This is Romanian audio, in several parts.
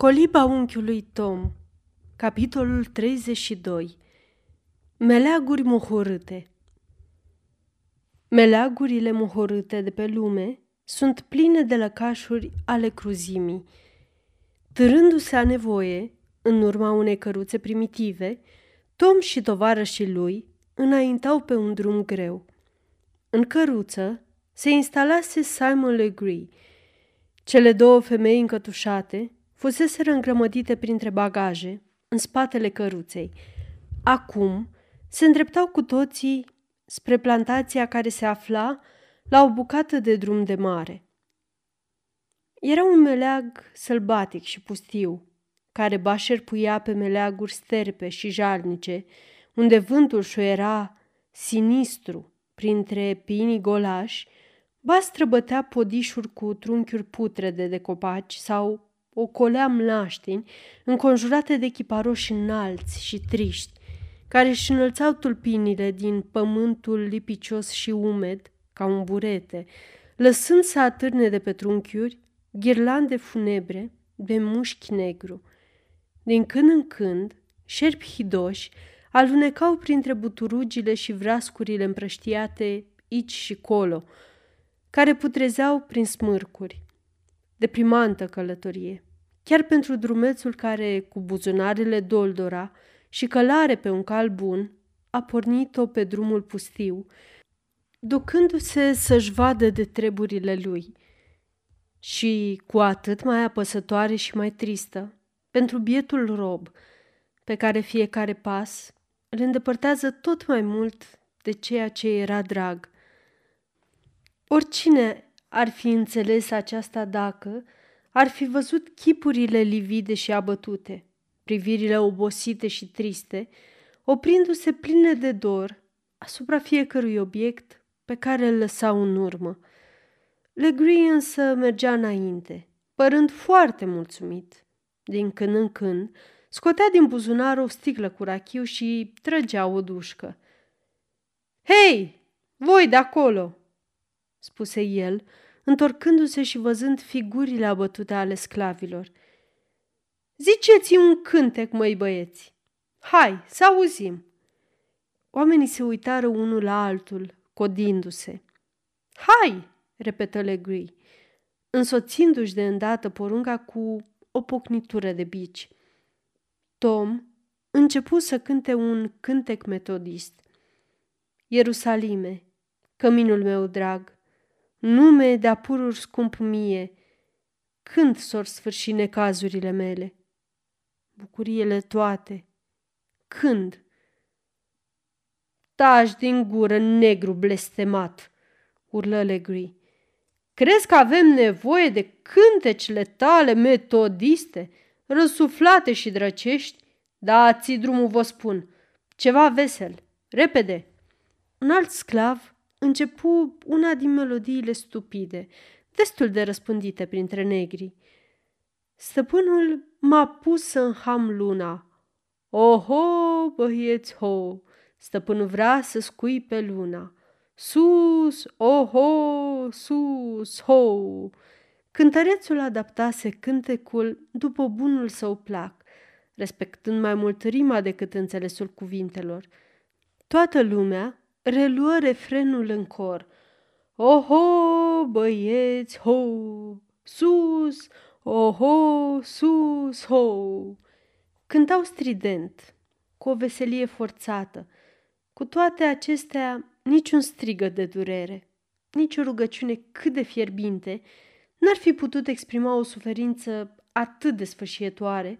Coliba unchiului Tom Capitolul 32 Meleaguri mohorâte Meleagurile mohorâte de pe lume sunt pline de lăcașuri ale cruzimii. Târându-se a nevoie, în urma unei căruțe primitive, Tom și tovarășii lui înaintau pe un drum greu. În căruță se instalase Simon Legree. Cele două femei încătușate fuseseră îngrămădite printre bagaje, în spatele căruței. Acum se îndreptau cu toții spre plantația care se afla la o bucată de drum de mare. Era un meleag sălbatic și pustiu, care ba șerpuia pe meleaguri sterpe și jalnice, unde vântul șuiera sinistru printre pinii golași, ba străbătea podișuri cu trunchiuri putrede de copaci sau ocolea mlaștini înconjurate de chiparoși înalți și triști, care își înălțau tulpinile din pământul lipicios și umed, ca un burete, lăsând să atârne de pe trunchiuri ghirlande funebre de mușchi negru. Din când în când, șerpi hidoși alunecau printre buturugile și vrascurile împrăștiate aici și colo, care putrezeau prin smârcuri. Deprimantă călătorie chiar pentru drumețul care, cu buzunarele doldora și călare pe un cal bun, a pornit-o pe drumul pustiu, ducându-se să-și vadă de treburile lui. Și cu atât mai apăsătoare și mai tristă, pentru bietul rob, pe care fiecare pas îl îndepărtează tot mai mult de ceea ce era drag. Oricine ar fi înțeles aceasta dacă, ar fi văzut chipurile livide și abătute, privirile obosite și triste, oprindu-se pline de dor asupra fiecărui obiect pe care îl lăsau în urmă. Legree însă mergea înainte, părând foarte mulțumit. Din când în când, scotea din buzunar o sticlă cu rachiu și trăgea o dușcă. Hei, voi de acolo!" Spuse el, întorcându-se și văzând figurile abătute ale sclavilor. Ziceți un cântec, măi băieți! Hai, să auzim! Oamenii se uitară unul la altul, codindu-se. Hai, repetă Legree, însoțindu-și de îndată porunca cu o pocnitură de bici. Tom începu să cânte un cântec metodist. Ierusalime, căminul meu drag, nume de apururi scump mie, când s-or sfârși necazurile mele? Bucuriile toate. Când? Taci din gură, negru blestemat, urlă Legree. Crezi că avem nevoie de cântecele tale metodiste, răsuflate și drăcești? Dați drumul, vă spun. Ceva vesel. Repede. Un alt sclav începu una din melodiile stupide, destul de răspândite printre negri. Stăpânul m-a pus în ham luna. Oho, băieți, ho! Stăpânul vrea să scui pe luna. Sus, oho, sus, ho! Cântărețul adaptase cântecul după bunul său plac, respectând mai mult rima decât înțelesul cuvintelor. Toată lumea reluă refrenul în cor. Oho, băieți, ho! Sus, oho, sus, ho! Cântau strident, cu o veselie forțată. Cu toate acestea, niciun strigă de durere, nici o rugăciune cât de fierbinte n-ar fi putut exprima o suferință atât de sfârșietoare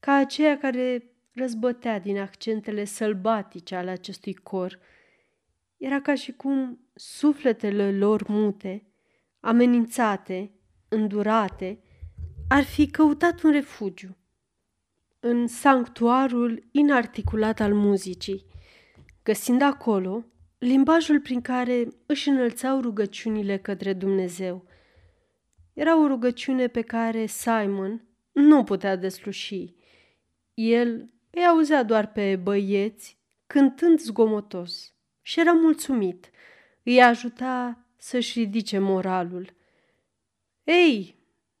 ca aceea care răzbătea din accentele sălbatice ale acestui cor – era ca și cum sufletele lor mute, amenințate, îndurate, ar fi căutat un refugiu în sanctuarul inarticulat al muzicii, găsind acolo limbajul prin care își înălțau rugăciunile către Dumnezeu. Era o rugăciune pe care Simon nu putea desluși. El îi auzea doar pe băieți cântând zgomotos și era mulțumit. Îi ajuta să-și ridice moralul. Ei,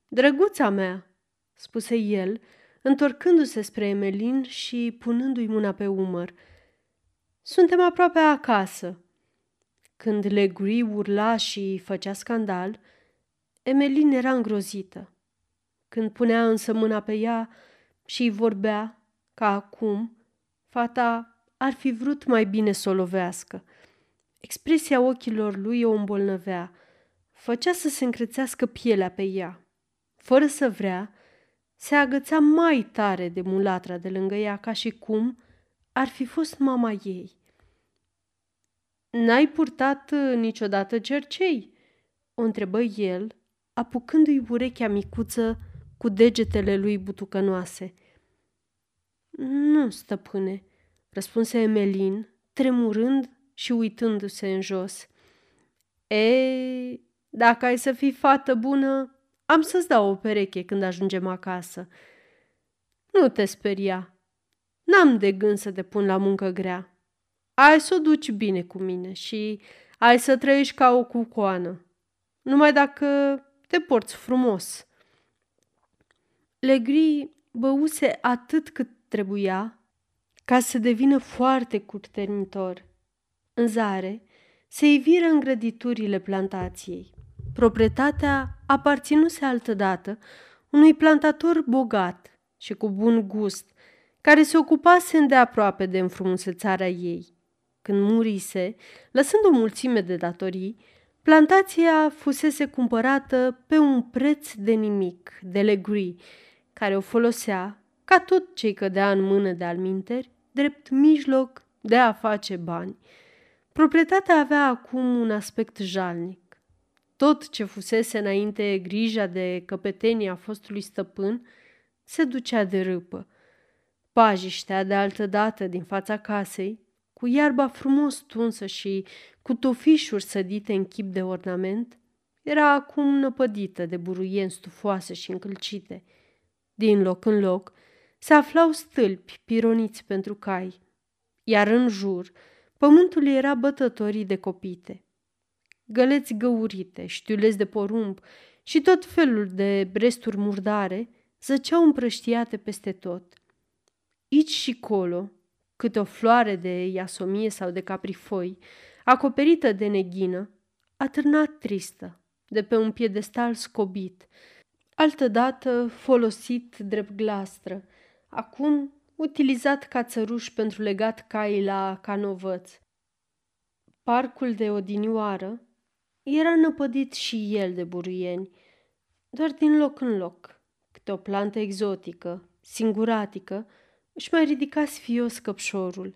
drăguța mea, spuse el, întorcându-se spre Emelin și punându-i mâna pe umăr. Suntem aproape acasă. Când Legri urla și făcea scandal, Emelin era îngrozită. Când punea însă mâna pe ea și îi vorbea, ca acum, fata ar fi vrut mai bine să o lovească. Expresia ochilor lui o îmbolnăvea, făcea să se încrețească pielea pe ea. Fără să vrea, se agățea mai tare de mulatra de lângă ea, ca și cum ar fi fost mama ei. N-ai purtat uh, niciodată cercei?" o întrebă el, apucându-i urechea micuță cu degetele lui butucănoase. Nu, stăpâne, răspunse Emelin, tremurând și uitându-se în jos. Ei, dacă ai să fii fată bună, am să-ți dau o pereche când ajungem acasă. Nu te speria. N-am de gând să te pun la muncă grea. Ai să o duci bine cu mine și ai să trăiești ca o cucoană. Numai dacă te porți frumos. Legri băuse atât cât trebuia ca să devină foarte curtenitor. În zare se iviră îngrăditurile plantației. Proprietatea aparținuse altădată unui plantator bogat și cu bun gust, care se ocupase îndeaproape de înfrumusețarea ei. Când murise, lăsând o mulțime de datorii, plantația fusese cumpărată pe un preț de nimic, de legri, care o folosea, ca tot ce cădea în mână de alminteri, drept mijloc de a face bani. Proprietatea avea acum un aspect jalnic. Tot ce fusese înainte grija de căpetenia fostului stăpân se ducea de râpă. Pajiștea de altă dată din fața casei, cu iarba frumos tunsă și cu tufișuri sădite în chip de ornament, era acum năpădită de buruieni stufoase și încălcite. Din loc în loc se aflau stâlpi pironiți pentru cai, iar în jur pământul era bătătorii de copite găleți găurite, știuleți de porumb și tot felul de resturi murdare zăceau împrăștiate peste tot. Ici și colo, câte o floare de iasomie sau de caprifoi, acoperită de neghină, atârnat tristă, de pe un piedestal scobit, altădată folosit drept glastră, acum utilizat ca țăruș pentru legat caii la canovăț. Parcul de odinioară era năpădit și el de buruieni, doar din loc în loc. Câte o plantă exotică, singuratică, își mai ridica sfios căpșorul.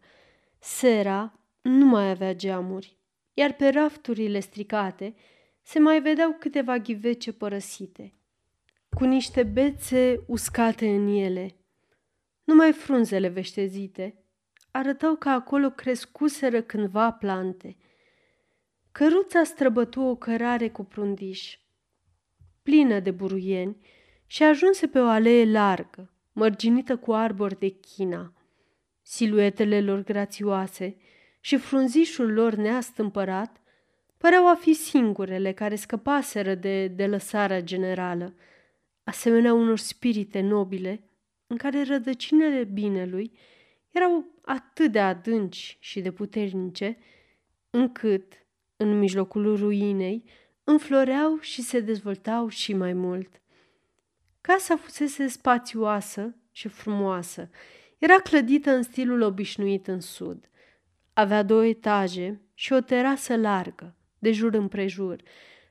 Sera nu mai avea geamuri, iar pe rafturile stricate se mai vedeau câteva ghivece părăsite, cu niște bețe uscate în ele. Numai frunzele veștezite arătau că acolo crescuseră cândva plante – Căruța străbătu o cărare cu prundiș, plină de buruieni, și ajunse pe o alee largă, mărginită cu arbori de china. Siluetele lor grațioase și frunzișul lor neastâmpărat păreau a fi singurele care scăpaseră de, de lăsarea generală, asemenea unor spirite nobile, în care rădăcinele binelui erau atât de adânci și de puternice, încât în mijlocul ruinei, înfloreau și se dezvoltau și mai mult. Casa fusese spațioasă și frumoasă. Era clădită în stilul obișnuit în sud. Avea două etaje și o terasă largă, de jur împrejur,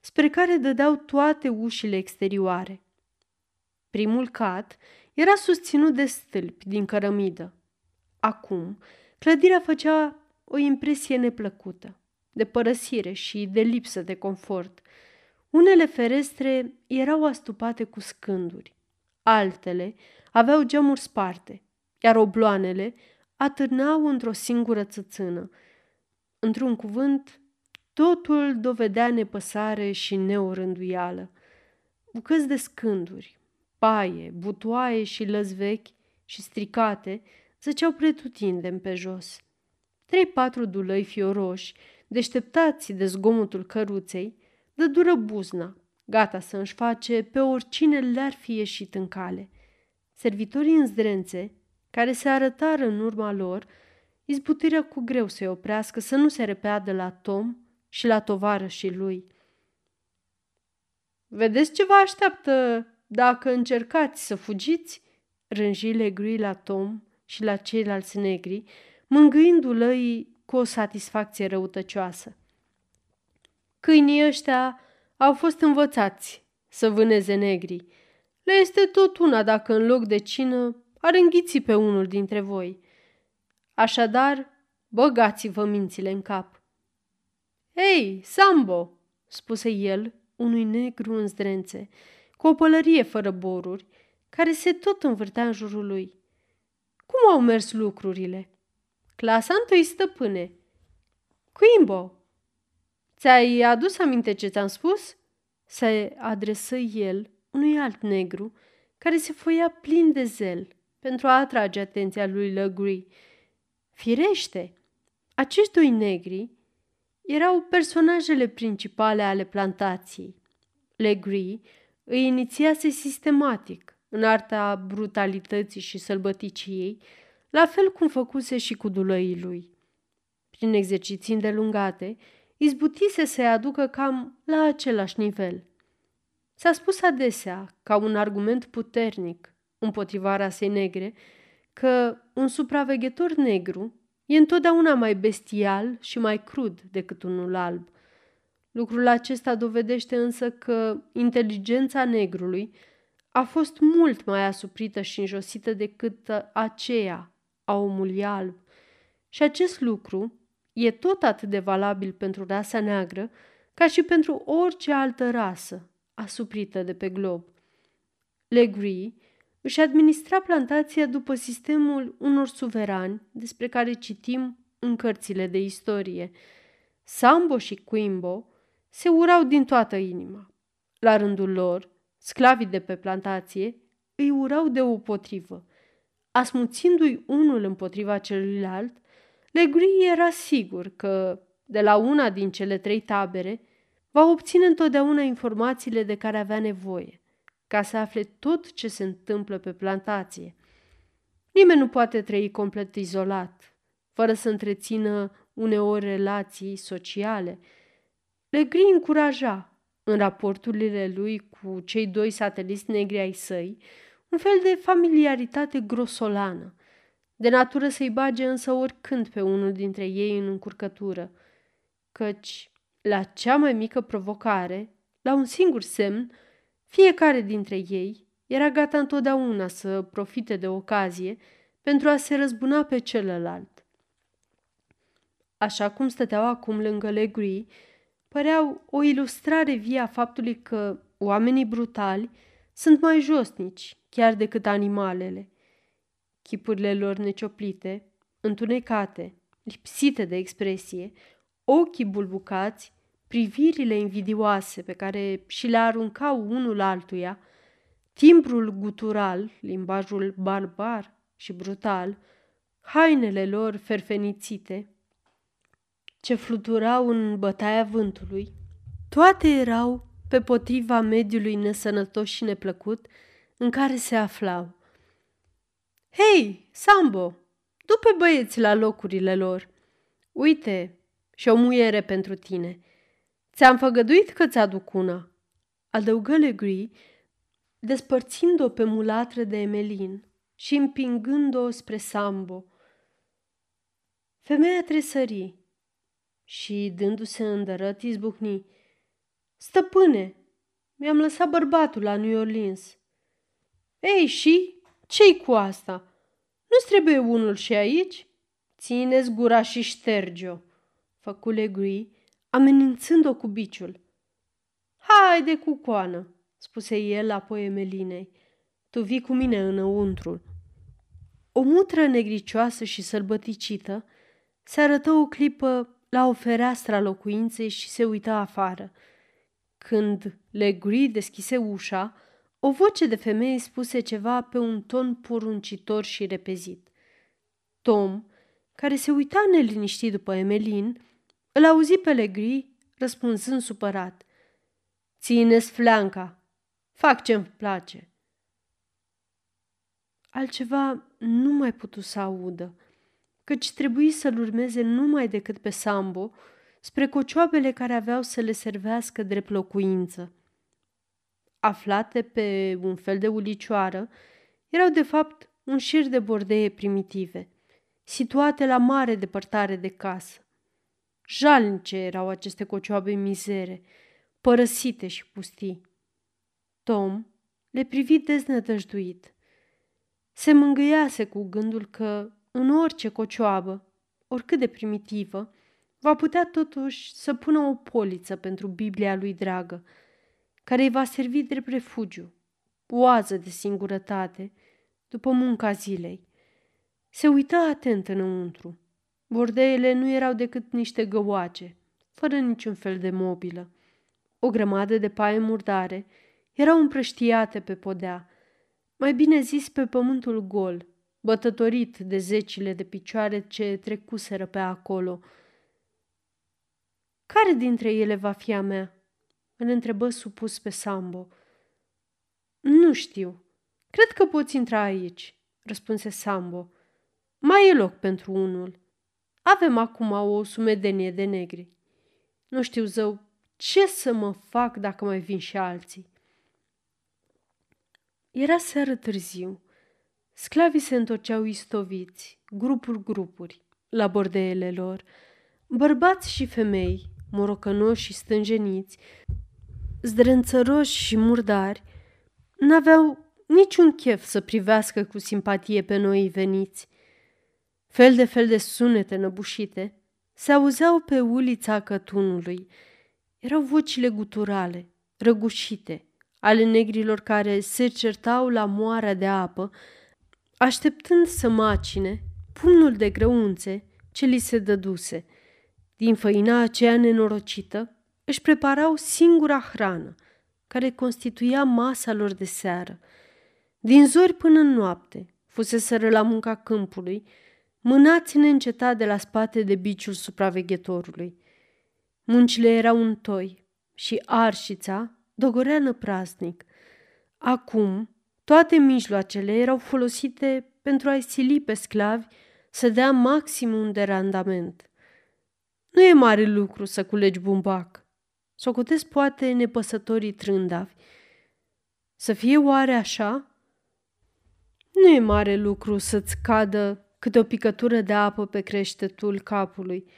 spre care dădeau toate ușile exterioare. Primul cat era susținut de stâlpi din cărămidă. Acum, clădirea făcea o impresie neplăcută de părăsire și de lipsă de confort. Unele ferestre erau astupate cu scânduri, altele aveau geamuri sparte, iar obloanele atârnau într-o singură țățână. Într-un cuvânt, totul dovedea nepăsare și neorânduială. Bucăți de scânduri, paie, butoaie și lăzi vechi și stricate zăceau pretutindem pe jos. Trei-patru dulăi fioroși deșteptați de zgomotul căruței, dă dură buzna, gata să își face pe oricine le-ar fi ieșit în cale – Servitorii în zdrențe, care se arătară în urma lor, izbutiră cu greu să-i oprească să nu se repeadă la Tom și la tovarășii lui. Vedeți ce vă așteaptă dacă încercați să fugiți?" rânji Legrui la Tom și la ceilalți negri, mângâindu-l cu o satisfacție răutăcioasă. Câinii ăștia au fost învățați să vâneze negri. Le este tot una dacă în loc de cină ar înghiți pe unul dintre voi. Așadar, băgați-vă mințile în cap. Hei, Sambo!" spuse el unui negru în zdrențe, cu o pălărie fără boruri, care se tot învârtea în jurul lui. Cum au mers lucrurile? Clasa întâi stăpâne. Quimbo, ți-ai adus aminte ce ți-am spus? Se adresă el unui alt negru care se foia plin de zel pentru a atrage atenția lui Legree. Firește, acești doi negri erau personajele principale ale plantației. Legree îi inițiase sistematic în arta brutalității și sălbăticiei, la fel cum făcuse și cu dulăii lui. Prin exerciții îndelungate, izbutise să-i aducă cam la același nivel. S-a spus adesea, ca un argument puternic împotriva rasei negre, că un supraveghetor negru e întotdeauna mai bestial și mai crud decât unul alb. Lucrul acesta dovedește însă că inteligența negrului a fost mult mai asuprită și înjosită decât aceea a omului alb. Și acest lucru e tot atât de valabil pentru rasa neagră ca și pentru orice altă rasă asuprită de pe glob. Legree își administra plantația după sistemul unor suverani despre care citim în cărțile de istorie. Sambo și Quimbo se urau din toată inima. La rândul lor, sclavii de pe plantație îi urau de o potrivă. Asmuțindu-i unul împotriva celuilalt, Legree era sigur că, de la una din cele trei tabere, va obține întotdeauna informațiile de care avea nevoie, ca să afle tot ce se întâmplă pe plantație. Nimeni nu poate trăi complet izolat, fără să întrețină uneori relații sociale. Legree încuraja, în raporturile lui cu cei doi sateliți negri ai săi, un fel de familiaritate grosolană, de natură să-i bage însă oricând pe unul dintre ei în încurcătură, căci, la cea mai mică provocare, la un singur semn, fiecare dintre ei era gata întotdeauna să profite de ocazie pentru a se răzbuna pe celălalt. Așa cum stăteau acum lângă Legree, păreau o ilustrare vie a faptului că oamenii brutali sunt mai josnici chiar decât animalele. Chipurile lor necioplite, întunecate, lipsite de expresie, ochii bulbucați, privirile invidioase pe care și le aruncau unul altuia, timbrul gutural, limbajul barbar și brutal, hainele lor ferfenițite, ce fluturau în bătaia vântului, toate erau pe potriva mediului nesănătos și neplăcut în care se aflau. Hei, Sambo, du băieți la locurile lor. Uite, și o muiere pentru tine. Ți-am făgăduit că ți-aduc una. Adăugă Legree, despărțind-o pe mulatră de Emelin și împingând-o spre Sambo. Femeia tresări și, dându-se îndărăt, izbucni. Stăpâne, mi-am lăsat bărbatul la New Orleans. Ei, și? Ce-i cu asta? Nu-ți trebuie unul și aici? Țineți gura și șterge-o, făcu Legree, amenințând-o cu biciul. Haide cu coană, spuse el apoi Emelinei. Tu vii cu mine înăuntru. O mutră negricioasă și sălbăticită se arătă o clipă la o fereastră a locuinței și se uită afară. Când Legree deschise ușa, o voce de femeie spuse ceva pe un ton poruncitor și repezit. Tom, care se uita neliniștit după Emelin, îl auzi pe Legree răspunzând supărat. Ține-ți flanca, fac ce-mi place. Altceva nu mai putu să audă, căci trebuie să-l urmeze numai decât pe Sambo spre cocioabele care aveau să le servească drept locuință. Aflate pe un fel de ulicioară, erau de fapt un șir de bordeie primitive, situate la mare depărtare de casă. Jalnice erau aceste cocioabe mizere, părăsite și pustii. Tom le privi deznădăjduit. Se mângâiase cu gândul că în orice cocioabă, oricât de primitivă, va putea totuși să pună o poliță pentru Biblia lui dragă, care îi va servi drept refugiu, oază de singurătate, după munca zilei. Se uită atent înăuntru. Bordeile nu erau decât niște găoace, fără niciun fel de mobilă. O grămadă de paie murdare erau împrăștiate pe podea, mai bine zis pe pământul gol, bătătorit de zecile de picioare ce trecuseră pe acolo. Care dintre ele va fi a mea?" îl întrebă supus pe Sambo. Nu știu. Cred că poți intra aici, răspunse Sambo. Mai e loc pentru unul. Avem acum o sumedenie de negri. Nu știu, zău, ce să mă fac dacă mai vin și alții. Era seară târziu. Sclavii se întorceau istoviți, grupuri-grupuri, la bordeele lor. Bărbați și femei, morocănoși și stânjeniți, zdrențăroși și murdari, n-aveau niciun chef să privească cu simpatie pe noi veniți. Fel de fel de sunete năbușite se auzeau pe ulița cătunului. Erau vocile guturale, răgușite, ale negrilor care se certau la moara de apă, așteptând să macine pumnul de grăunțe ce li se dăduse. Din făina aceea nenorocită își preparau singura hrană, care constituia masa lor de seară. Din zori până în noapte, fuseseră la munca câmpului, mânați neîncetat de la spate de biciul supraveghetorului. Muncile erau un toi și arșița dogorea năprasnic. Acum, toate mijloacele erau folosite pentru a-i sili pe sclavi să dea maximum de randament. Nu e mare lucru să culegi bumbac. Socotesc poate nepăsătorii trândavi. Să fie oare așa? Nu e mare lucru să-ți cadă câte o picătură de apă pe creștetul capului.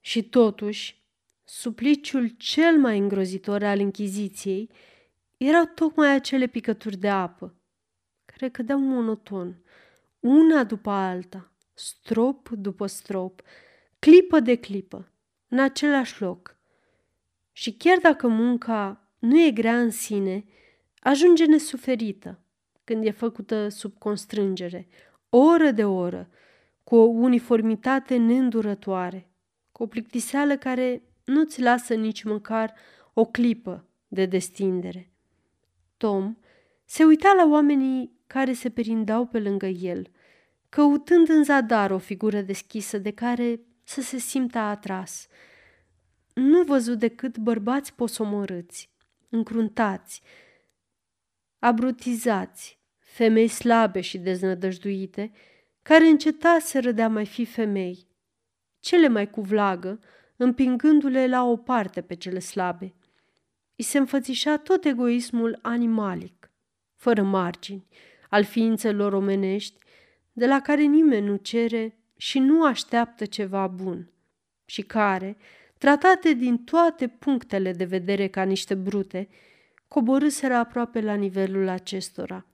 Și totuși, supliciul cel mai îngrozitor al închiziției erau tocmai acele picături de apă, care cădeau monoton, una după alta, strop după strop, clipă de clipă, în același loc. Și chiar dacă munca nu e grea în sine, ajunge nesuferită când e făcută sub constrângere, oră de oră, cu o uniformitate neîndurătoare, cu o plictiseală care nu-ți lasă nici măcar o clipă de destindere. Tom se uita la oamenii care se perindau pe lângă el, căutând în zadar o figură deschisă de care să se simtă atras. Nu văzut decât bărbați posomorâți, încruntați, abrutizați, femei slabe și deznădăjduite, care încetaseră de a mai fi femei, cele mai cu vlagă, împingându-le la o parte pe cele slabe. I se înfățișa tot egoismul animalic, fără margini, al ființelor omenești, de la care nimeni nu cere și nu așteaptă ceva bun, și care, tratate din toate punctele de vedere ca niște brute, coborâseră aproape la nivelul acestora.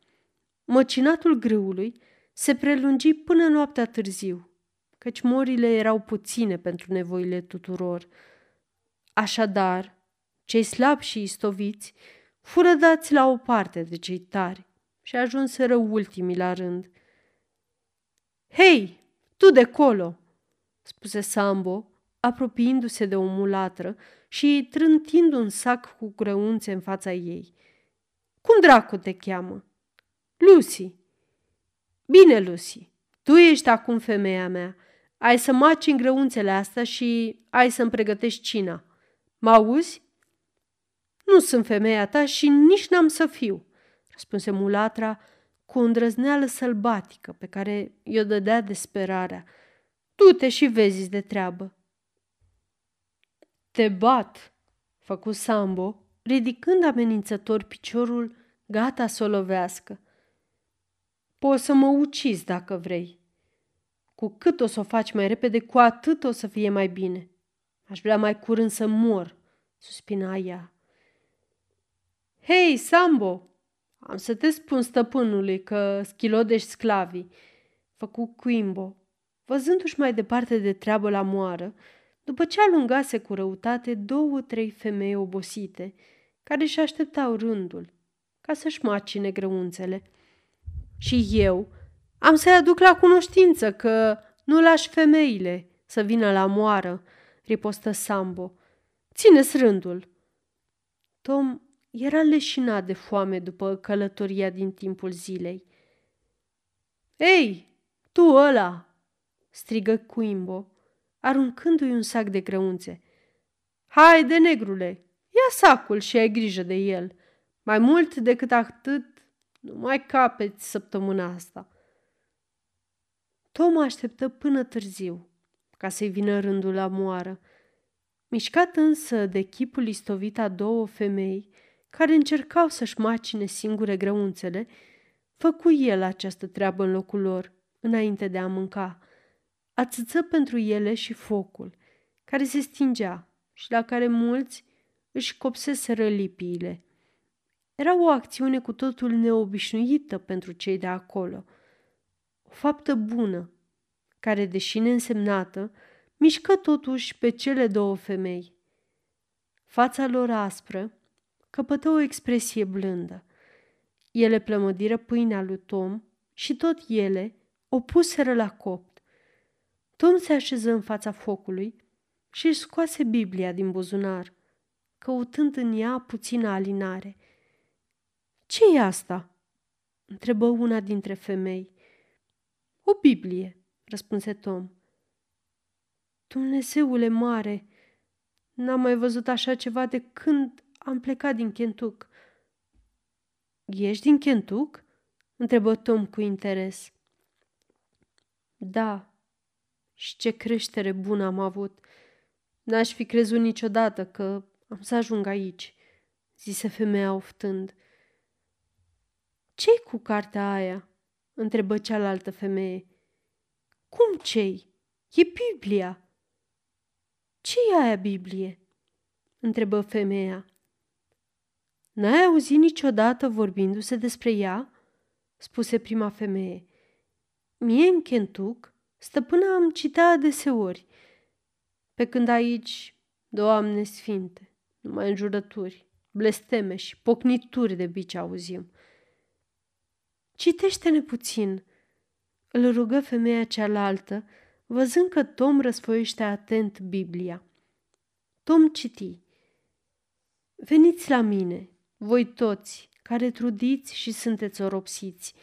Măcinatul grâului se prelungi până noaptea târziu, căci morile erau puține pentru nevoile tuturor. Așadar, cei slabi și istoviți fură dați la o parte de cei tari și ajunseră ultimii la rând. Hei, tu de colo!" spuse Sambo, apropiindu-se de o mulatră și trântind un sac cu grăunțe în fața ei. Cum dracu te cheamă?" Lucy." Bine, Lucy, tu ești acum femeia mea. Ai să maci în grăunțele astea și ai să-mi pregătești cina. Mă auzi?" Nu sunt femeia ta și nici n-am să fiu," răspunse mulatra cu o îndrăzneală sălbatică pe care i-o dădea desperarea. Du-te și vezi de treabă. Te bat, făcu Sambo, ridicând amenințător piciorul, gata să o lovească. Poți să mă ucizi dacă vrei. Cu cât o să o faci mai repede, cu atât o să fie mai bine. Aș vrea mai curând să mor, suspina ea. Hei, Sambo, am să te spun stăpânului că schilodești sclavii, făcu Quimbo, văzându-și mai departe de treabă la moară, după ce alungase cu răutate două-trei femei obosite, care își așteptau rândul, ca să-și macine grăunțele. Și eu am să-i aduc la cunoștință că nu lași femeile să vină la moară, ripostă Sambo. Ține-ți rândul. Tom era leșinat de foame după călătoria din timpul zilei. Ei, tu ăla!" strigă Quimbo, aruncându-i un sac de grăunțe. Haide, negrule, ia sacul și ai grijă de el. Mai mult decât atât, nu mai capeți săptămâna asta. Tom așteptă până târziu, ca să-i vină rândul la moară. Mișcat însă de chipul istovit a două femei, care încercau să-și macine singure grăunțele, făcu el această treabă în locul lor, înainte de a mânca. Ațăță pentru ele și focul, care se stingea și la care mulți își copseseră lipiile. Era o acțiune cu totul neobișnuită pentru cei de acolo. O faptă bună, care, deși neînsemnată, mișcă totuși pe cele două femei. Fața lor aspră căpătă o expresie blândă. Ele plămădiră pâinea lui Tom și tot ele o puseră la copt. Tom se așeză în fața focului și își scoase Biblia din buzunar, căutând în ea puțină alinare. ce e asta?" întrebă una dintre femei. O Biblie," răspunse Tom. Dumnezeule mare, n-am mai văzut așa ceva de când am plecat din Kentuck. Ești din Kentuck? întrebă Tom cu interes. Da, și ce creștere bună am avut. N-aș fi crezut niciodată că am să ajung aici, zise femeia oftând. Ce-i cu cartea aia? întrebă cealaltă femeie. Cum cei? E Biblia. ce e aia Biblie? întrebă femeia. N-ai auzit niciodată vorbindu-se despre ea?" spuse prima femeie. Mie în Kentuck, stăpâna am citat adeseori, pe când aici, Doamne Sfinte, numai înjurături, blesteme și pocnituri de bici auzim. Citește-ne puțin, îl rugă femeia cealaltă, văzând că Tom răsfoiește atent Biblia. Tom citi. Veniți la mine, voi toți care trudiți și sunteți oropsiți.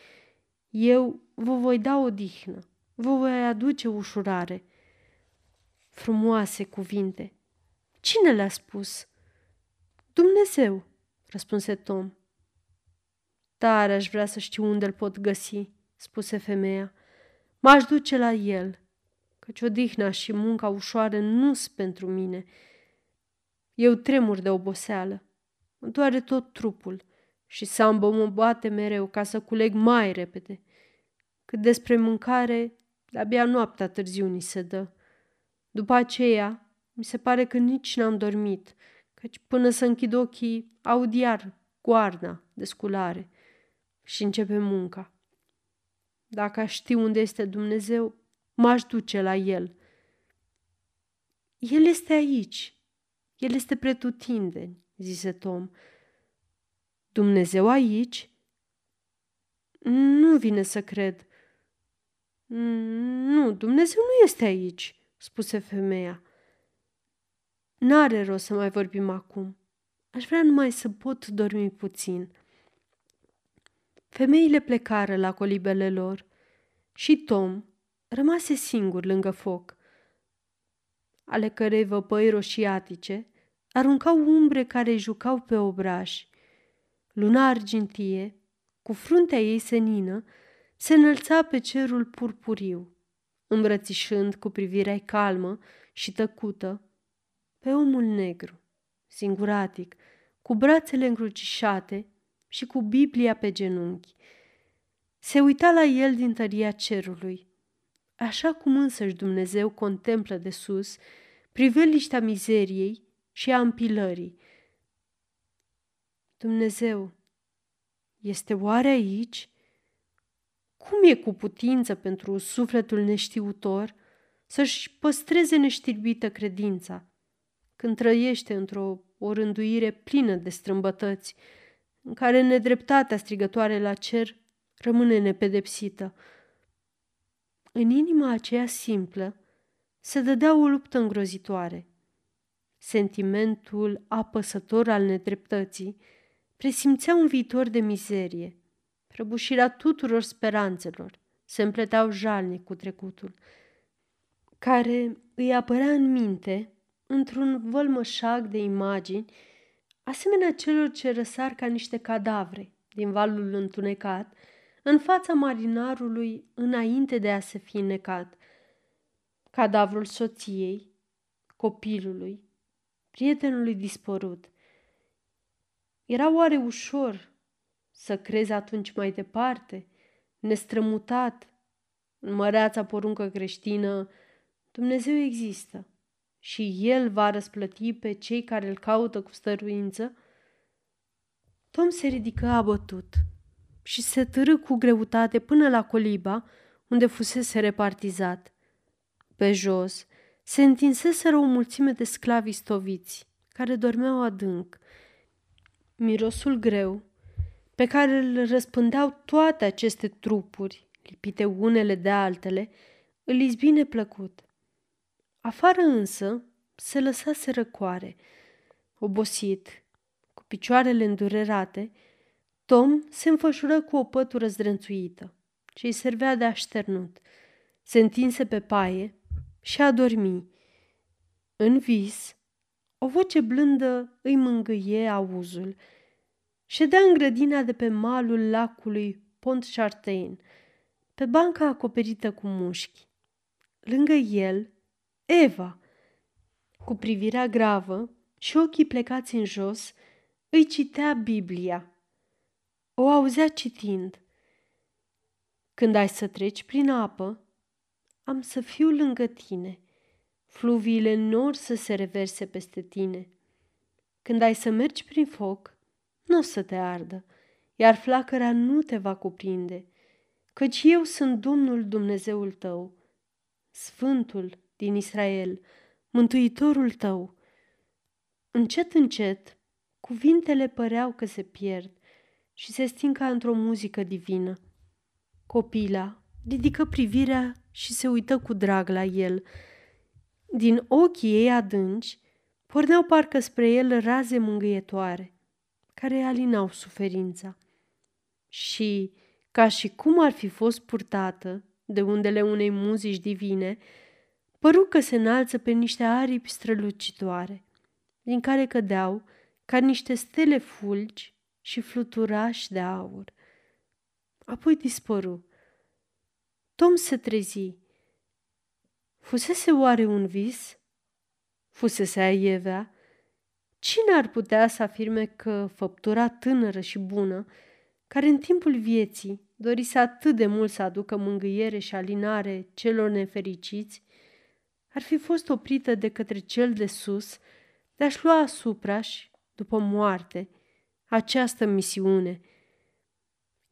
Eu vă voi da odihnă, vă voi aduce ușurare. Frumoase cuvinte. Cine le-a spus? Dumnezeu, răspunse Tom. Tare aș vrea să știu unde îl pot găsi, spuse femeia. M-aș duce la el, căci odihna și munca ușoară nu sunt pentru mine. Eu tremur de oboseală Mă doare tot trupul și Sambo mă bate mereu ca să culeg mai repede. Cât despre mâncare, de-abia noaptea târziu ni se dă. După aceea, mi se pare că nici n-am dormit, căci până să închid ochii, aud iar goarna de sculare și începe munca. Dacă aș ști unde este Dumnezeu, m-aș duce la El. El este aici. El este pretutindeni zise Tom. Dumnezeu aici? Nu vine să cred. Nu, Dumnezeu nu este aici, spuse femeia. N-are rost să mai vorbim acum. Aș vrea numai să pot dormi puțin. Femeile plecară la colibele lor și Tom rămase singur lângă foc, ale cărei văpăi roșiatice aruncau umbre care jucau pe obraj. Luna argintie cu fruntea ei senină, se înălța pe cerul purpuriu, îmbrățișând cu privirea calmă și tăcută pe omul negru, singuratic, cu brațele încrucișate și cu Biblia pe genunchi. Se uita la el din tăria cerului, așa cum însăși Dumnezeu contemplă de sus priveliștea mizeriei și a împilării. Dumnezeu, este oare aici? Cum e cu putință pentru sufletul neștiutor să-și păstreze neștirbită credința când trăiește într-o o rânduire plină de strâmbătăți, în care nedreptatea strigătoare la cer rămâne nepedepsită. În inima aceea simplă se dădea o luptă îngrozitoare. Sentimentul apăsător al nedreptății presimțea un viitor de mizerie. Prăbușirea tuturor speranțelor se împleteau jalnic cu trecutul, care îi apărea în minte într-un vălmășag de imagini, asemenea celor ce răsar ca niște cadavre din valul întunecat, în fața marinarului înainte de a se fi necat. Cadavrul soției, copilului, prietenului dispărut. Era oare ușor să crezi atunci mai departe, nestrămutat, în măreața poruncă creștină, Dumnezeu există și El va răsplăti pe cei care îl caută cu stăruință? Tom se ridică abătut și se târâ cu greutate până la coliba unde fusese repartizat. Pe jos se întinseseră o mulțime de sclavi stoviți, care dormeau adânc. Mirosul greu, pe care îl răspândeau toate aceste trupuri, lipite unele de altele, îl izbine plăcut. Afară însă se lăsase răcoare. Obosit, cu picioarele îndurerate, Tom se înfășură cu o pătură zdrânțuită, ce îi servea de așternut. Se întinse pe paie și a dormi. În vis, o voce blândă îi mângâie auzul. Ședea în grădina de pe malul lacului Pont Chartain, pe banca acoperită cu mușchi. Lângă el, Eva, cu privirea gravă și ochii plecați în jos, îi citea Biblia. O auzea citind. Când ai să treci prin apă, am să fiu lângă tine. Fluviile nor să se reverse peste tine. Când ai să mergi prin foc, nu o să te ardă, iar flacăra nu te va cuprinde, căci eu sunt Domnul Dumnezeul tău, Sfântul din Israel, Mântuitorul tău. Încet, încet, cuvintele păreau că se pierd și se sting ca într-o muzică divină. Copila ridică privirea și se uită cu drag la el. Din ochii ei adânci porneau parcă spre el raze mângâietoare, care alinau suferința. Și, ca și cum ar fi fost purtată de undele unei muzici divine, păru că se înalță pe niște aripi strălucitoare, din care cădeau ca niște stele fulgi și fluturași de aur. Apoi dispăru. Tom se trezi. Fusese oare un vis? Fusese aievea? Cine ar putea să afirme că făptura tânără și bună, care în timpul vieții dorise atât de mult să aducă mângâiere și alinare celor nefericiți, ar fi fost oprită de către cel de sus de a-și lua asupra-și, după moarte, această misiune.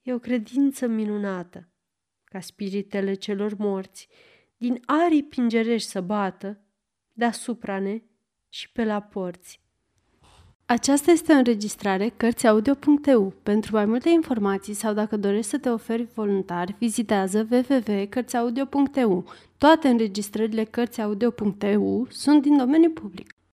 E o credință minunată, ca spiritele celor morți din arii pingerești să bată deasupra ne și pe la porți. Aceasta este o înregistrare Cărțiaudio.eu. Pentru mai multe informații sau dacă dorești să te oferi voluntar, vizitează www.cărțiaudio.eu. Toate înregistrările Cărțiaudio.eu sunt din domeniu public.